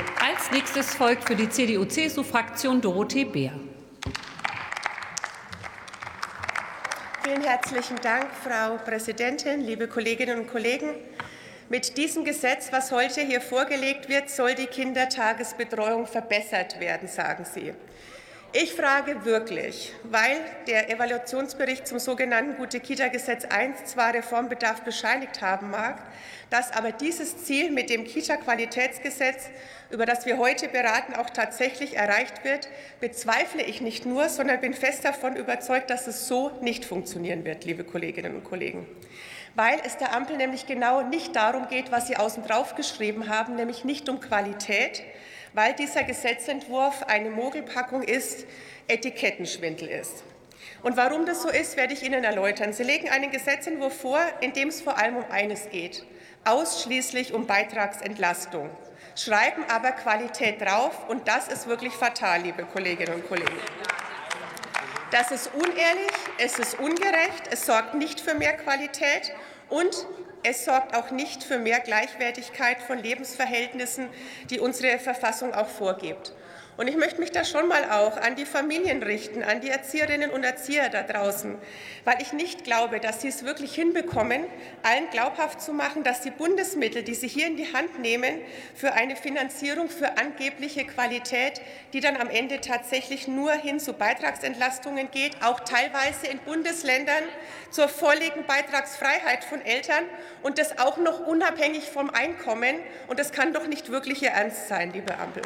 Als nächstes folgt für die CDU-CSU-Fraktion Dorothee Beer. Vielen herzlichen Dank, Frau Präsidentin, liebe Kolleginnen und Kollegen. Mit diesem Gesetz, was heute hier vorgelegt wird, soll die Kindertagesbetreuung verbessert werden, sagen Sie. Ich frage wirklich, weil der Evaluationsbericht zum sogenannten Gute-Kita-Gesetz I zwar Reformbedarf bescheinigt haben mag, dass aber dieses Ziel mit dem Kita-Qualitätsgesetz, über das wir heute beraten, auch tatsächlich erreicht wird, bezweifle ich nicht nur, sondern bin fest davon überzeugt, dass es so nicht funktionieren wird, liebe Kolleginnen und Kollegen weil es der Ampel nämlich genau nicht darum geht, was Sie außen drauf geschrieben haben, nämlich nicht um Qualität, weil dieser Gesetzentwurf eine Mogelpackung ist, Etikettenschwindel ist. Und warum das so ist, werde ich Ihnen erläutern. Sie legen einen Gesetzentwurf vor, in dem es vor allem um eines geht, ausschließlich um Beitragsentlastung, schreiben aber Qualität drauf, und das ist wirklich fatal, liebe Kolleginnen und Kollegen. Das ist unehrlich, es ist ungerecht, es sorgt nicht für mehr Qualität und es sorgt auch nicht für mehr Gleichwertigkeit von Lebensverhältnissen, die unsere Verfassung auch vorgibt. Und ich möchte mich da schon mal auch an die Familien richten, an die Erzieherinnen und Erzieher da draußen, weil ich nicht glaube, dass sie es wirklich hinbekommen, allen glaubhaft zu machen, dass die Bundesmittel, die sie hier in die Hand nehmen, für eine Finanzierung für angebliche Qualität, die dann am Ende tatsächlich nur hin zu Beitragsentlastungen geht, auch teilweise in Bundesländern zur volligen Beitragsfreiheit von Eltern und das auch noch unabhängig vom Einkommen. Und das kann doch nicht wirklich Ihr Ernst sein, liebe Ampel.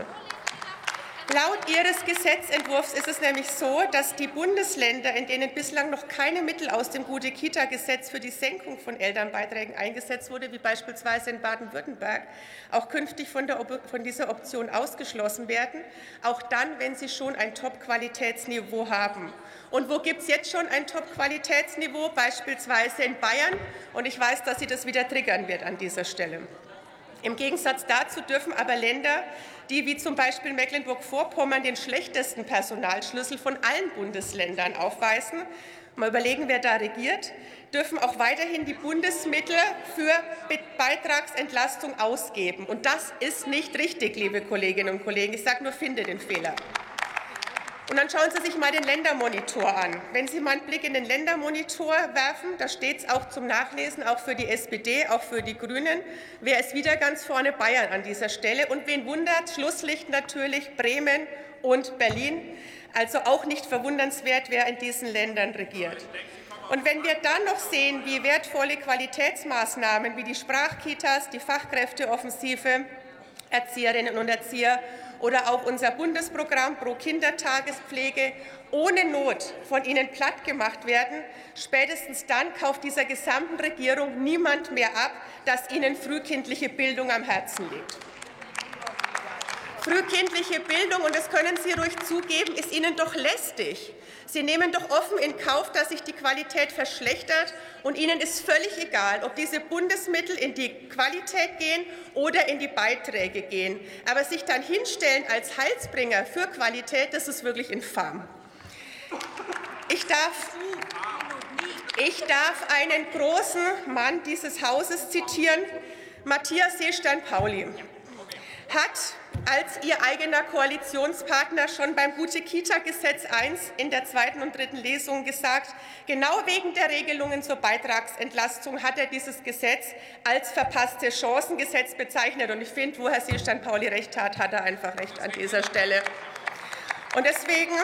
Laut Ihres Gesetzentwurfs ist es nämlich so, dass die Bundesländer, in denen bislang noch keine Mittel aus dem Gute-Kita-Gesetz für die Senkung von Elternbeiträgen eingesetzt wurde, wie beispielsweise in Baden-Württemberg, auch künftig von, von dieser Option ausgeschlossen werden, auch dann, wenn sie schon ein Top-Qualitätsniveau haben. Und wo gibt es jetzt schon ein Top-Qualitätsniveau? Beispielsweise in Bayern. Und ich weiß, dass Sie das wieder triggern wird an dieser Stelle. Im Gegensatz dazu dürfen aber Länder, die wie zum Beispiel Mecklenburg-Vorpommern den schlechtesten Personalschlüssel von allen Bundesländern aufweisen, mal überlegen, wer da regiert, dürfen auch weiterhin die Bundesmittel für Beitragsentlastung ausgeben. Und das ist nicht richtig, liebe Kolleginnen und Kollegen. Ich sage nur, finde den Fehler. Und dann schauen Sie sich mal den Ländermonitor an. Wenn Sie mal einen Blick in den Ländermonitor werfen, da steht es auch zum Nachlesen, auch für die SPD, auch für die Grünen, wer ist wieder ganz vorne? Bayern an dieser Stelle. Und wen wundert? Schlusslicht natürlich Bremen und Berlin. Also auch nicht verwundernswert, wer in diesen Ländern regiert. Und wenn wir dann noch sehen, wie wertvolle Qualitätsmaßnahmen wie die Sprachkitas, die Fachkräfteoffensive, Erzieherinnen und Erzieher oder auch unser Bundesprogramm Pro Kindertagespflege ohne Not von Ihnen platt gemacht werden, spätestens dann kauft dieser gesamten Regierung niemand mehr ab, dass Ihnen frühkindliche Bildung am Herzen liegt. Frühkindliche Bildung, und das können Sie ruhig zugeben, ist Ihnen doch lästig. Sie nehmen doch offen in Kauf, dass sich die Qualität verschlechtert, und Ihnen ist völlig egal, ob diese Bundesmittel in die Qualität gehen oder in die Beiträge gehen. Aber sich dann hinstellen als Heilsbringer für Qualität, das ist wirklich infam. Ich darf, ich darf einen großen Mann dieses Hauses zitieren, Matthias Seestein-Pauli hat als ihr eigener Koalitionspartner schon beim Gute-Kita-Gesetz I in der zweiten und dritten Lesung gesagt, genau wegen der Regelungen zur Beitragsentlastung hat er dieses Gesetz als verpasste Chancengesetz bezeichnet. Und ich finde, wo Herr Seestein-Pauli recht hat, hat er einfach recht an dieser Stelle. Und deswegen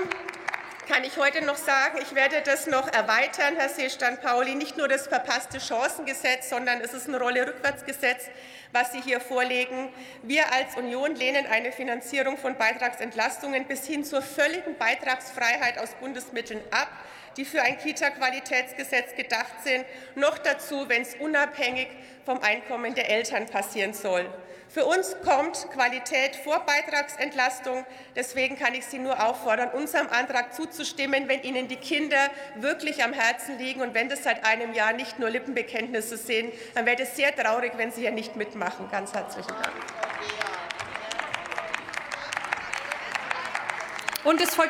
kann ich heute noch sagen, ich werde das noch erweitern, Herr Seestand-Pauli, nicht nur das verpasste Chancengesetz, sondern es ist ein Rolle-Rückwärtsgesetz, was Sie hier vorlegen. Wir als Union lehnen eine Finanzierung von Beitragsentlastungen bis hin zur völligen Beitragsfreiheit aus Bundesmitteln ab die für ein Kita-Qualitätsgesetz gedacht sind, noch dazu, wenn es unabhängig vom Einkommen der Eltern passieren soll. Für uns kommt Qualität vor Beitragsentlastung. Deswegen kann ich Sie nur auffordern, unserem Antrag zuzustimmen, wenn Ihnen die Kinder wirklich am Herzen liegen und wenn das seit einem Jahr nicht nur Lippenbekenntnisse sind, dann wäre es sehr traurig, wenn Sie hier nicht mitmachen. Ganz herzlichen Dank. Und es folgt